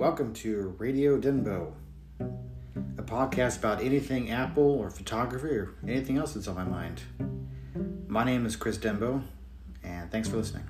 Welcome to Radio Denbo, a podcast about anything Apple or photography or anything else that's on my mind. My name is Chris Denbo, and thanks for listening.